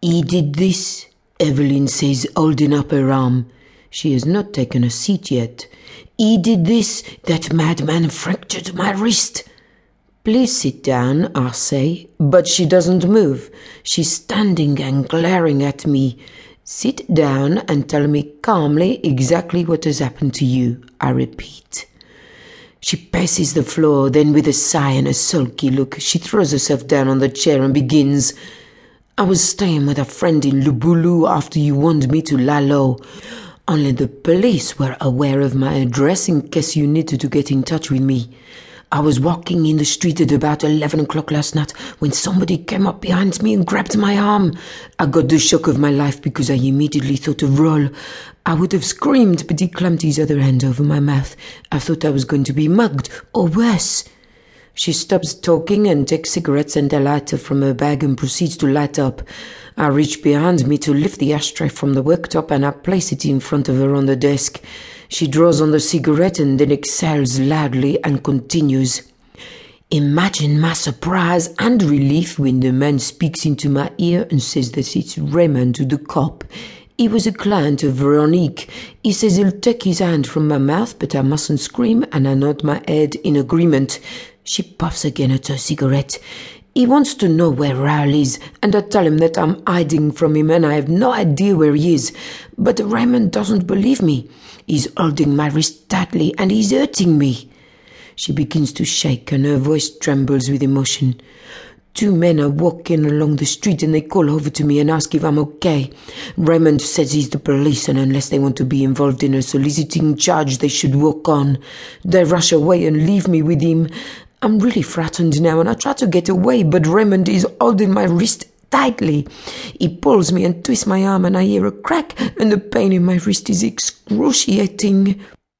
He did this, Evelyn says, holding up her arm. She has not taken a seat yet. He did this, that madman fractured my wrist. Please sit down, I say, but she doesn't move. She's standing and glaring at me. Sit down and tell me calmly exactly what has happened to you, I repeat. She paces the floor, then with a sigh and a sulky look, she throws herself down on the chair and begins. I was staying with a friend in Le Boulou after you warned me to Lalo. Only the police were aware of my address in case you needed to get in touch with me. I was walking in the street at about 11 o'clock last night when somebody came up behind me and grabbed my arm. I got the shock of my life because I immediately thought of Raoul. I would have screamed, but he clamped his other hand over my mouth. I thought I was going to be mugged, or worse. She stops talking and takes cigarettes and a lighter from her bag and proceeds to light up. I reach behind me to lift the ashtray from the worktop and I place it in front of her on the desk. She draws on the cigarette and then exhales loudly and continues. Imagine my surprise and relief when the man speaks into my ear and says that it's Raymond to the cop. He was a client of Veronique. He says he'll take his hand from my mouth, but I mustn't scream, and I nod my head in agreement. She puffs again at her cigarette. He wants to know where Raoul is, and I tell him that I'm hiding from him and I have no idea where he is. But Raymond doesn't believe me. He's holding my wrist tightly and he's hurting me. She begins to shake and her voice trembles with emotion. Two men are walking along the street and they call over to me and ask if I'm okay. Raymond says he's the police and unless they want to be involved in a soliciting charge, they should walk on. They rush away and leave me with him. I'm really frightened now and I try to get away, but Raymond is holding my wrist tightly. He pulls me and twists my arm and I hear a crack and the pain in my wrist is excruciating.